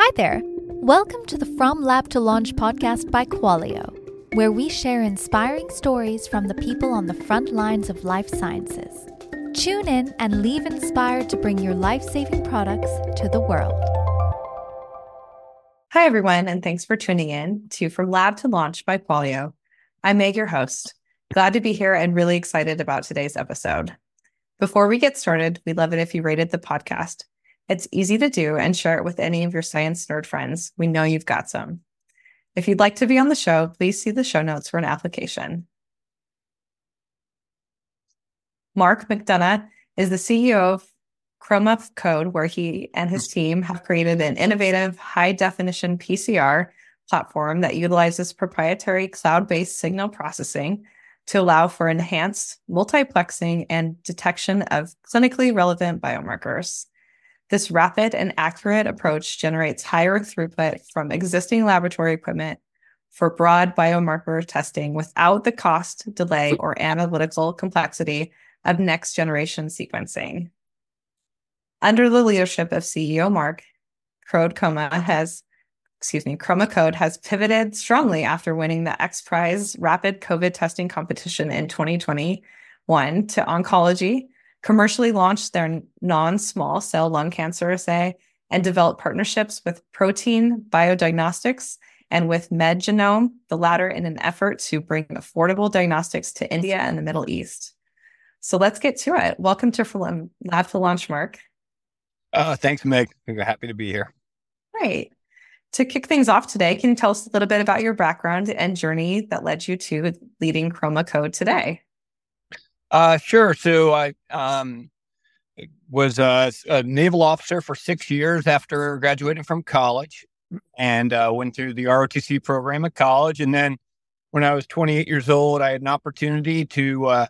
Hi there. Welcome to the From Lab to Launch podcast by Qualio, where we share inspiring stories from the people on the front lines of life sciences. Tune in and leave inspired to bring your life saving products to the world. Hi, everyone, and thanks for tuning in to From Lab to Launch by Qualio. I'm Meg, your host. Glad to be here and really excited about today's episode. Before we get started, we'd love it if you rated the podcast. It's easy to do and share it with any of your science nerd friends. We know you've got some. If you'd like to be on the show, please see the show notes for an application. Mark McDonough is the CEO of ChromaCode, where he and his team have created an innovative high definition PCR platform that utilizes proprietary cloud based signal processing to allow for enhanced multiplexing and detection of clinically relevant biomarkers. This rapid and accurate approach generates higher throughput from existing laboratory equipment for broad biomarker testing without the cost, delay, or analytical complexity of next generation sequencing. Under the leadership of CEO Mark, Crode Coma has, excuse me, ChromaCode has pivoted strongly after winning the X Prize rapid COVID testing competition in 2021 to oncology, commercially launched their non-small cell lung cancer assay, and developed partnerships with Protean BioDiagnostics and with MedGenome, the latter in an effort to bring affordable diagnostics to India and the Middle East. So let's get to it. Welcome to Lab to Launch, Mark. Uh, thanks, Meg. I'm happy to be here. Great. To kick things off today, can you tell us a little bit about your background and journey that led you to leading ChromaCode today? Uh, sure. So I um, was a, a, naval officer for six years after graduating from college and uh, went through the ROTC program at college. And then when I was 28 years old, I had an opportunity to uh,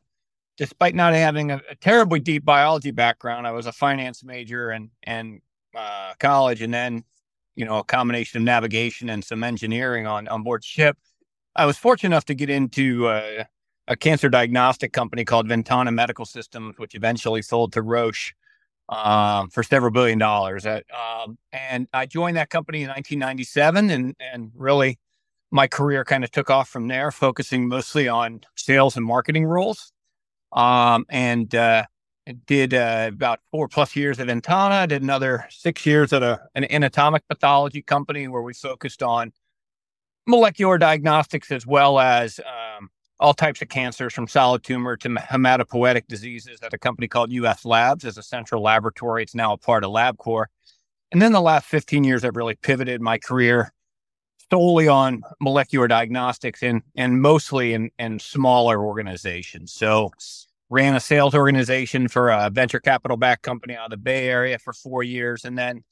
despite not having a, a, terribly deep biology background, I was a finance major and and uh, college, and then you know a combination of navigation and some engineering on on board ship. I was fortunate enough to get into uh, a cancer diagnostic company called Ventana Medical Systems, which eventually sold to Roche um, for several billion dollars. At, um, and I joined that company in 1997, and and really my career kind of took off from there, focusing mostly on sales and marketing roles um, and uh, did uh, about four plus years at Ventana. Did another six years at a, an anatomic pathology company where we focused on molecular diagnostics as well as um, all types of cancers from solid tumor to hematopoietic diseases at a company called US Labs as a central laboratory. It's now a part of LabCorp. And then the last 15 years, I've really pivoted my career solely on molecular diagnostics and and mostly in in smaller organizations. So ran a sales organization for a venture capital backed company out of the Bay Area for four years, and then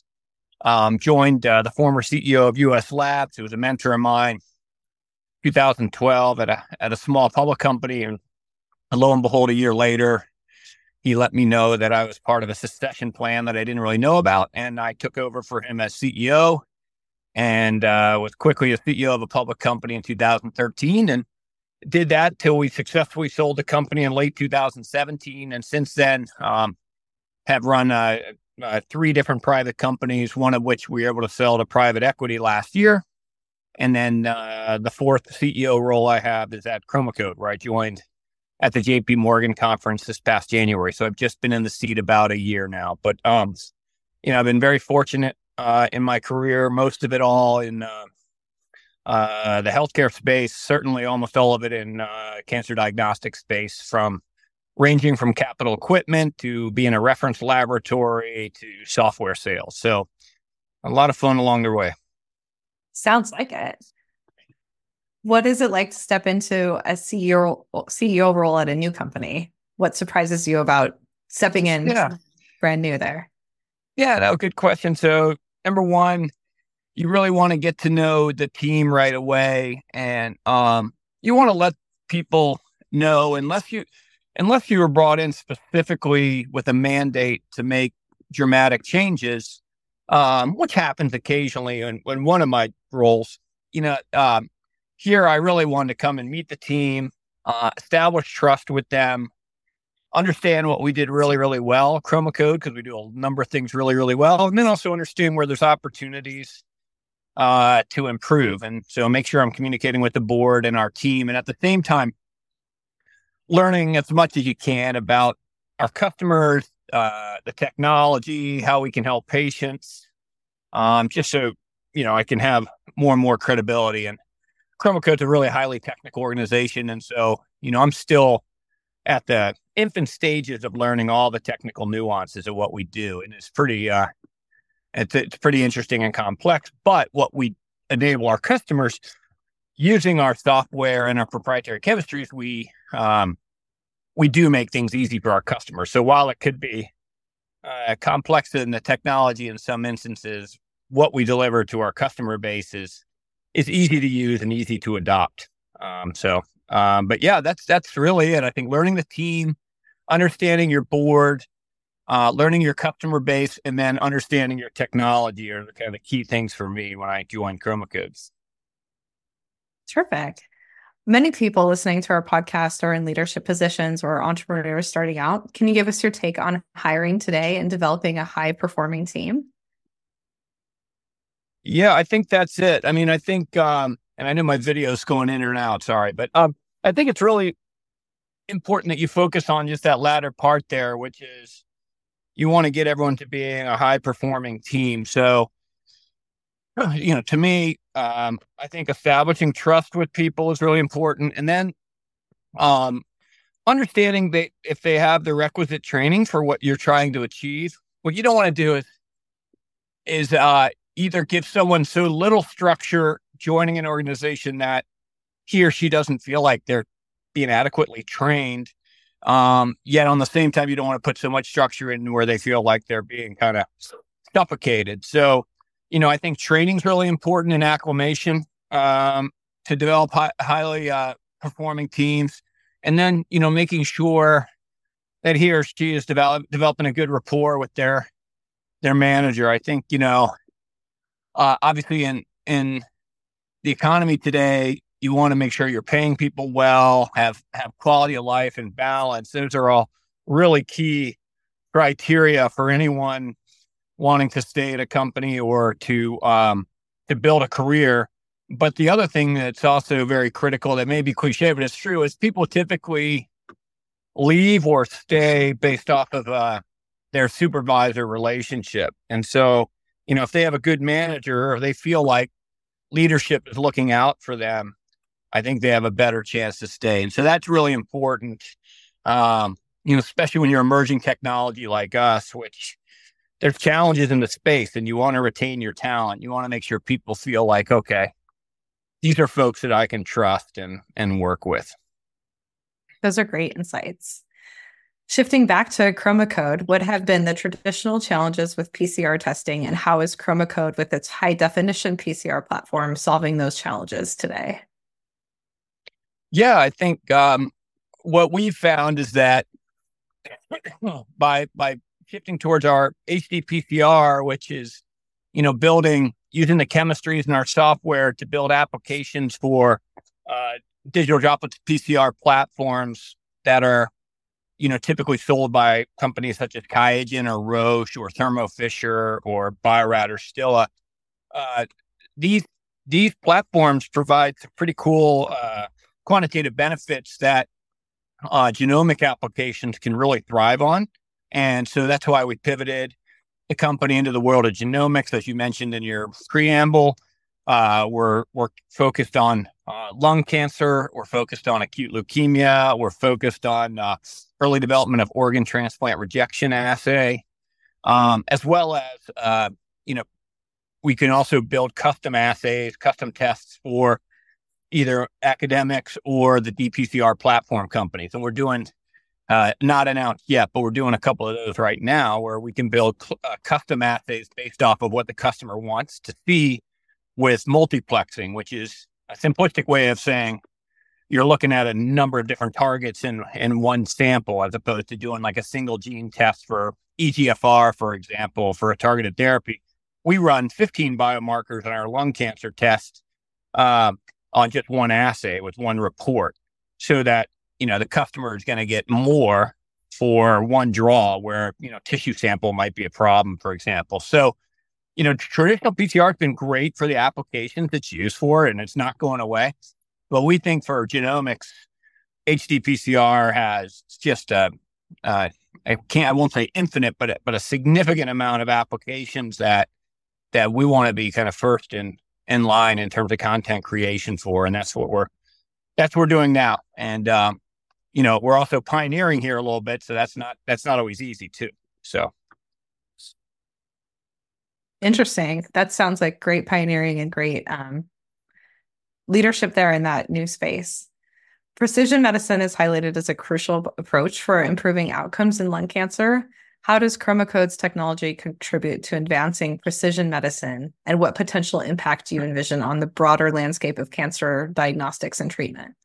um, joined uh, the former CEO of US Labs, who was a mentor of mine, 2012 at a at a small public company, and lo and behold, a year later. He let me know that I was part of a succession plan that I didn't really know about. And I took over for him as CEO and uh, was quickly a CEO of a public company in 2013 and did that till we successfully sold the company in late 2017. And since then, um, have run uh, uh, three different private companies, one of which we were able to sell to private equity last year. And then uh, the fourth CEO role I have is at ChromaCode, where I joined at the JP Morgan conference this past January. So I've just been in the seat about a year now. But um, you know, I've been very fortunate uh, in my career, most of it all in uh, uh, the healthcare space, certainly almost all of it in uh, cancer diagnostic space, from ranging from capital equipment to being a reference laboratory to software sales. So a lot of fun along the way. Sounds like it. What is it like to step into a CEO CEO role at a new company? What surprises you about stepping in yeah. brand new there? Yeah, no, good question. So number one, you really want to get to know the team right away, and um, you want to let people know unless you unless you were brought in specifically with a mandate to make dramatic changes, um, which happens occasionally in, in one of my roles. You know, um, here I really wanted to come and meet the team, uh, establish trust with them, understand what we did really, really well, ChromaCode, because we do a number of things really, really well, and then also understand where there's opportunities uh, to improve. And so make sure I'm communicating with the board and our team. And at the same time, learning as much as you can about our customers, uh, the technology, how we can help patients, um, just so, you know, I can have more and more credibility. And ChromaCode's a really highly technical organization. And so, you know, I'm still at the infant stages of learning all the technical nuances of what we do. And it's pretty, uh, it's, it's pretty interesting and complex. But what we enable our customers using our software and our proprietary chemistries, we um, we do make things easy for our customers. So while it could be uh, complex in the technology in some instances, what we deliver to our customer base is is easy to use and easy to adopt. Um, so, um, but yeah, that's that's really it. I think learning the team, understanding your board, uh, learning your customer base, and then understanding your technology are the kind of the key things for me when I joined ChromaCodes. Terrific. Many people listening to our podcast are in leadership positions or entrepreneurs starting out. Can you give us your take on hiring today and developing a high performing team? Yeah, I think that's it. I mean, I think, um, and I know my video's going in and out, sorry, but um, I think it's really important that you focus on just that latter part there, which is you want to get everyone to being a high performing team. So, you know, to me, um, I think establishing trust with people is really important. And then um, understanding that if they have the requisite training for what you're trying to achieve, what you don't want to do is, is uh, either give someone so little structure joining an organization that he or she doesn't feel like they're being adequately trained. Um, yet on the same time, you don't want to put so much structure in where they feel like they're being kind of suffocated. So you know, I think training is really important in acclimation um, to develop high, highly uh, performing teams, and then you know making sure that he or she is develop, developing a good rapport with their their manager. I think you know, uh, obviously in in the economy today, you want to make sure you're paying people well, have have quality of life and balance. Those are all really key criteria for anyone wanting to stay at a company or to um, to build a career. But the other thing that's also very critical that may be cliche, but it's true, is people typically leave or stay based off of uh, their supervisor relationship. And so, you know, if they have a good manager or they feel like leadership is looking out for them, I think they have a better chance to stay. And so that's really important. Um, you know, especially when you're emerging technology like us, which there's challenges in the space and you want to retain your talent. You want to make sure people feel like, okay, these are folks that I can trust and and work with. Those are great insights. Shifting back to ChromaCode, what have been the traditional challenges with PCR testing and how is ChromaCode with its high definition PCR platform solving those challenges today? Yeah, I think um, what we've found is that by by shifting towards our HDPCR, which is, you know, building using the chemistries in our software to build applications for uh, digital droplet PCR platforms that are, you know, typically sold by companies such as QIAGEN or Roche or Thermo Fisher or Bio-Rad or Stilla. Uh, these these platforms provide some pretty cool uh, quantitative benefits that uh, genomic applications can really thrive on. And so that's why we pivoted the company into the world of genomics, as you mentioned in your preamble. Uh, we're we're focused on uh, lung cancer. We're focused on acute leukemia. We're focused on uh, early development of organ transplant rejection assay, um, as well as uh, you know we can also build custom assays, custom tests for either academics or the dPCR platform companies, and we're doing uh, not announced yet, but we're doing a couple of those right now where we can build cl- uh, custom assays based off of what the customer wants to see with multiplexing, which is a simplistic way of saying you're looking at a number of different targets in, in one sample as opposed to doing like a single gene test for EGFR, for example, for a targeted therapy. We run 15 biomarkers in our lung cancer test uh, on just one assay with one report so that you know, the customer is going to get more for one draw where, you know, tissue sample might be a problem, for example. So you know, traditional PCR has been great for the applications it's used for, and it's not going away. But we think for genomics, HD PCR has just a, uh, I can't, I won't say infinite, but but a significant amount of applications that that we want to be kind of first in in line in terms of content creation for, and that's what we're that's what we're doing now. And um, you know, we're also pioneering here a little bit, so that's not that's not always easy too. So interesting. That sounds like great pioneering and great um, leadership there in that new space. Precision medicine is highlighted as a crucial approach for improving outcomes in lung cancer. How does Chromacode's technology contribute to advancing precision medicine, and what potential impact do you envision on the broader landscape of cancer diagnostics and treatment?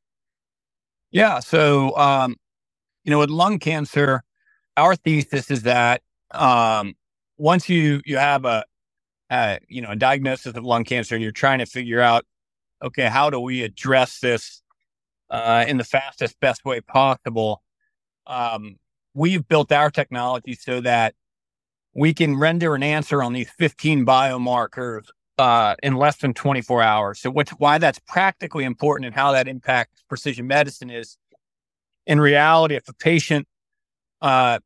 Yeah, so um, you know, with lung cancer, our thesis is that um, once you you have a, a you know a diagnosis of lung cancer and you're trying to figure out, okay, how do we address this uh, in the fastest, best way possible? Um, we've built our technology so that we can render an answer on these 15 biomarkers uh, in less than 24 hours. So, what's why that's practically important and how that impacts precision medicine is in reality, if a patient uh,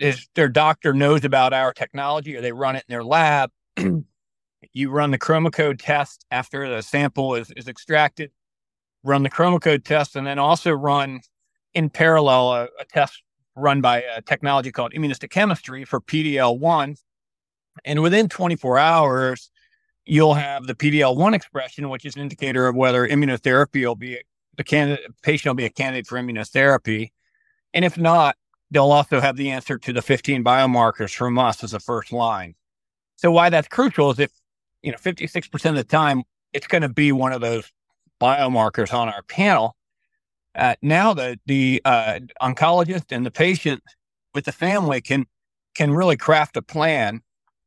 is their doctor knows about our technology or they run it in their lab, you run the chromacode test after the sample is, is extracted, run the chromacode test, and then also run in parallel a, a test run by a technology called immunohistochemistry for PDL1. And within 24 hours, you'll have the PDL1 expression, which is an indicator of whether immunotherapy will be the candidate patient will be a candidate for immunotherapy. And if not, they'll also have the answer to the 15 biomarkers from us as a first line. So why that's crucial is if, you know, 56% of the time it's going to be one of those biomarkers on our panel. Uh, now the the uh, oncologist and the patient with the family can can really craft a plan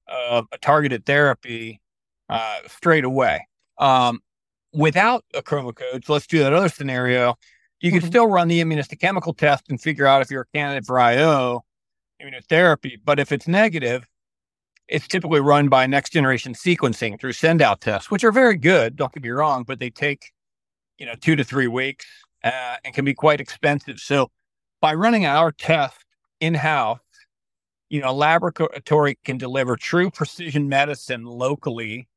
of a targeted therapy uh, straight away. Um, without a chroma code, so let's do that other scenario. You can mm-hmm. still run the immunohistochemical test and figure out if you're a candidate for IO immunotherapy. But if it's negative, it's typically run by next generation sequencing through send out tests, which are very good. Don't get me wrong, but they take you know two to three weeks uh, and can be quite expensive. So by running our test in house, you know, a laboratory can deliver true precision medicine locally,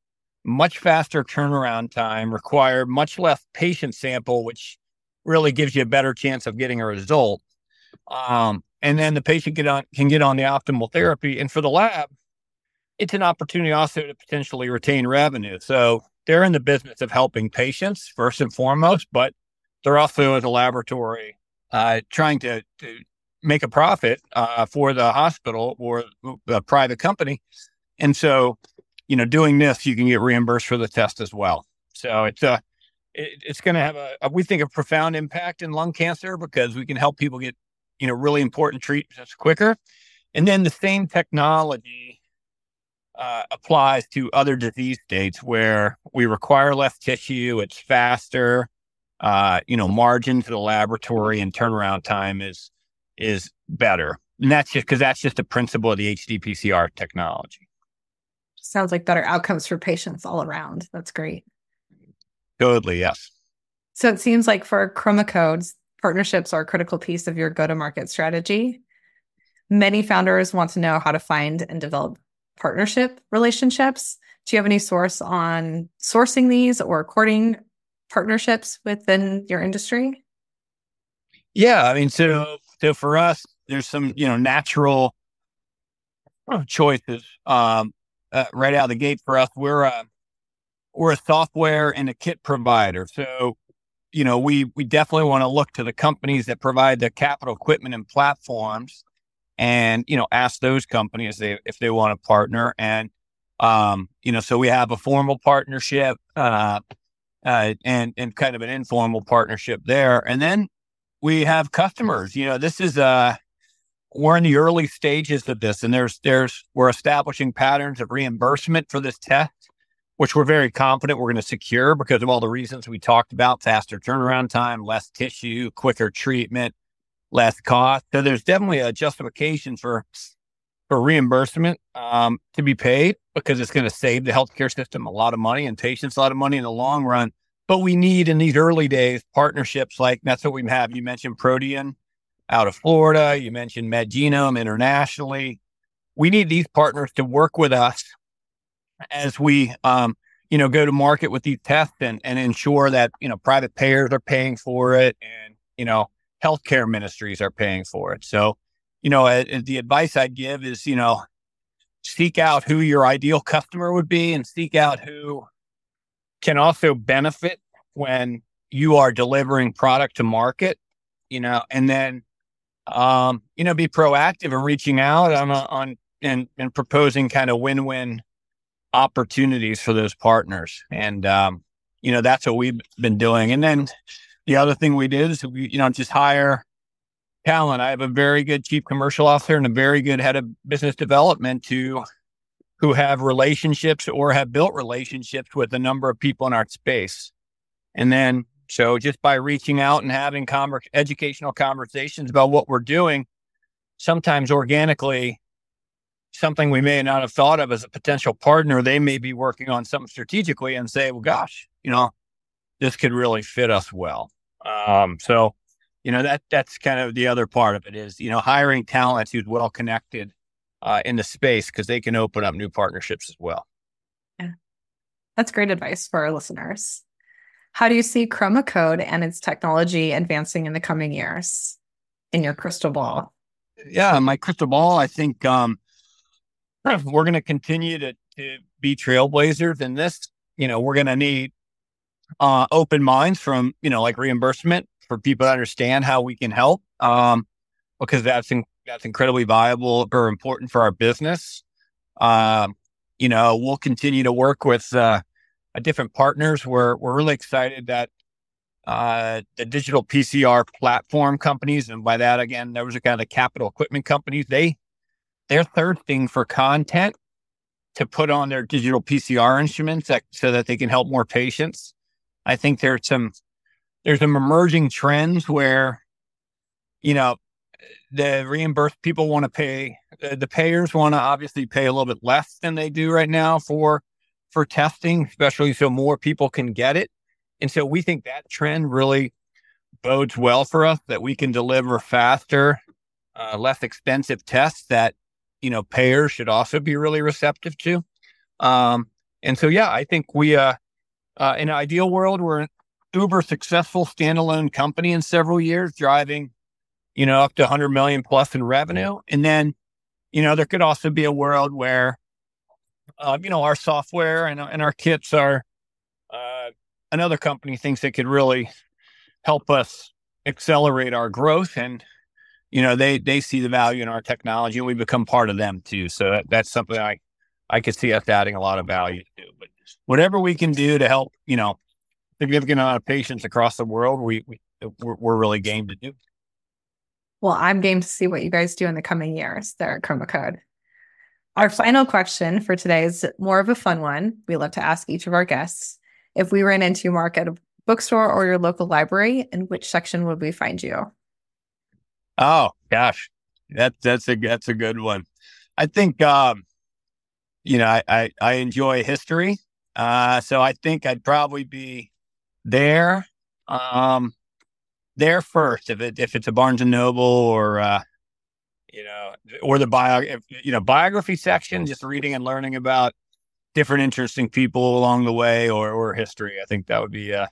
much faster turnaround time, require much less patient sample, which really gives you a better chance of getting a result. Um, and then the patient get on, can get on the optimal therapy. And for the lab, it's an opportunity also to potentially retain revenue. So they're in the business of helping patients first and foremost, but they're also as a laboratory uh, trying to, to make a profit uh, for the hospital or the private company. And so, you know, doing this, you can get reimbursed for the test as well. So it's a, uh, it, it's going to have a, a, we think, a profound impact in lung cancer because we can help people get, you know, really important treatments quicker. And then the same technology uh, applies to other disease states where we require less tissue, it's faster, uh, you know, margin to the laboratory and turnaround time is is better. And that's just because that's just the principle of the HDPCR technology. Sounds like better outcomes for patients all around. That's great. Totally, yes. So it seems like for Chromacodes, partnerships are a critical piece of your go-to-market strategy. Many founders want to know how to find and develop partnership relationships. Do you have any source on sourcing these or courting partnerships within your industry? Yeah, I mean, so so for us, there's some you know natural choices um, uh, right out of the gate. For us, we're a we're a software and a kit provider, so you know we we definitely want to look to the companies that provide the capital equipment and platforms, and you know ask those companies if they if they want to partner and. Um, you know, so we have a formal partnership. Uh, uh, and and kind of an informal partnership there. And then we have customers. You know, this is uh we're in the early stages of this, and there's there's we're establishing patterns of reimbursement for this test, which we're very confident we're going to secure because of all the reasons we talked about: faster turnaround time, less tissue, quicker treatment, less cost. So there's definitely a justification for for reimbursement um, to be paid because it's going to save the healthcare system a lot of money and patients a lot of money in the long run. But we need in these early days partnerships like that's what we have. You mentioned Protean out of Florida. You mentioned MedGenome internationally. We need these partners to work with us as we, um, you know, go to market with these tests and, and ensure that, you know, private payers are paying for it and, you know, healthcare ministries are paying for it. So, you know, the advice I'd give is, you know, seek out who your ideal customer would be and seek out who can also benefit when you are delivering product to market, you know, and then, um, you know, be proactive and reaching out on, on, and, and proposing kind of win-win opportunities for those partners. And, um, you know, that's what we've been doing. And then the other thing we did is we, you know, just hire talent. I have a very good chief commercial officer and a very good head of business development to who have relationships or have built relationships with a number of people in our space. And then, so just by reaching out and having conver- educational conversations about what we're doing, sometimes organically, something we may not have thought of as a potential partner, they may be working on something strategically and say, well, gosh, you know, this could really fit us well. Um, so, you know, that that's kind of the other part of it is, you know, hiring talent who's well connected uh, in the space because they can open up new partnerships as well. Yeah. That's great advice for our listeners. How do you see ChromaCode and its technology advancing in the coming years in your crystal ball? Yeah, my crystal ball, I think um, we're going to continue to, to be trailblazers in this. You know, we're going to need uh, open minds from, you know, like reimbursement for people to understand how we can help um, because that's in, that's incredibly valuable or important for our business. Um, you know, we'll continue to work with uh, different partners. We're we're really excited that uh, the digital PCR platform companies, and by that again, those are kind of capital equipment companies. They they're thirsting for content to put on their digital PCR instruments that, so that they can help more patients. I think there's some there's some emerging trends where you know the reimbursed people want to pay the, the payers want to obviously pay a little bit less than they do right now for for testing especially so more people can get it and so we think that trend really bodes well for us that we can deliver faster uh, less expensive tests that you know payers should also be really receptive to um, and so yeah i think we uh, uh in an ideal world we're an uber successful standalone company in several years driving you know, up to 100 million plus in revenue. And then, you know, there could also be a world where, uh, you know, our software and, and our kits are, uh, another company thinks it could really help us accelerate our growth. And, you know, they, they see the value in our technology and we become part of them too. So that, that's something I, I could see us adding a lot of value to. But whatever we can do to help, you know, significant amount of patients across the world, we, we we're, we're really game to do. Well, I'm game to see what you guys do in the coming years there at ChromaCode. Our final question for today is more of a fun one. We love to ask each of our guests if we ran into Mark at a bookstore or your local library, in which section would we find you? Oh gosh, that that's a that's a good one. I think um, you know I, I, I enjoy history, uh, so I think I'd probably be there. Um, there first if it if it's a Barnes and Noble or uh, you know or the bio you know biography section, just reading and learning about different interesting people along the way or or history. I think that would be uh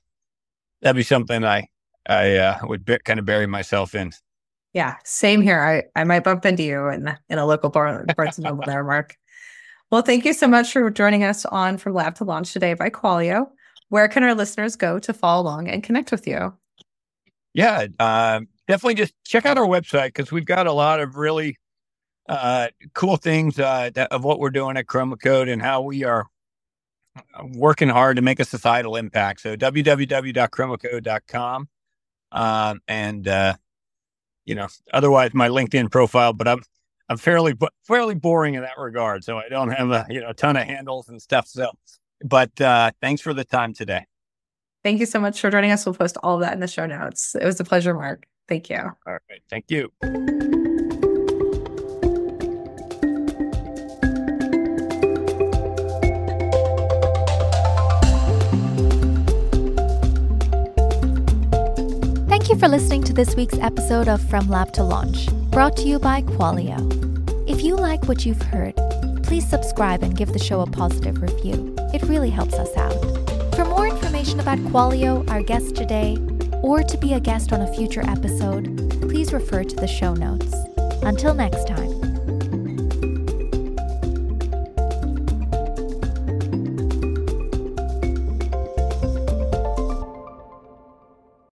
that'd be something I I uh, would be, kind of bury myself in. Yeah, same here. I, I might bump into you in in a local bar, Barnes and Noble there, Mark. Well, thank you so much for joining us on From Lab to Launch today by Qualio. Where can our listeners go to follow along and connect with you? Yeah, uh, definitely just check out our website because we've got a lot of really uh, cool things uh, that, of what we're doing at ChromaCode and how we are uh, working hard to make a societal impact. So www.chromacode.com. Um, and, uh, you know, otherwise my LinkedIn profile, but I'm, I'm fairly, fairly boring in that regard. So I don't have a, you know, a ton of handles and stuff. So, but uh, thanks for the time today. Thank you so much for joining us. We'll post all of that in the show notes. It was a pleasure, Mark. Thank you. All right. Thank you. Thank you for listening to this week's episode of From Lab to Launch, brought to you by Qualio. If you like what you've heard, please subscribe and give the show a positive review. It really helps us out. For more information about Qualio, our guest today, or to be a guest on a future episode, please refer to the show notes. Until next time.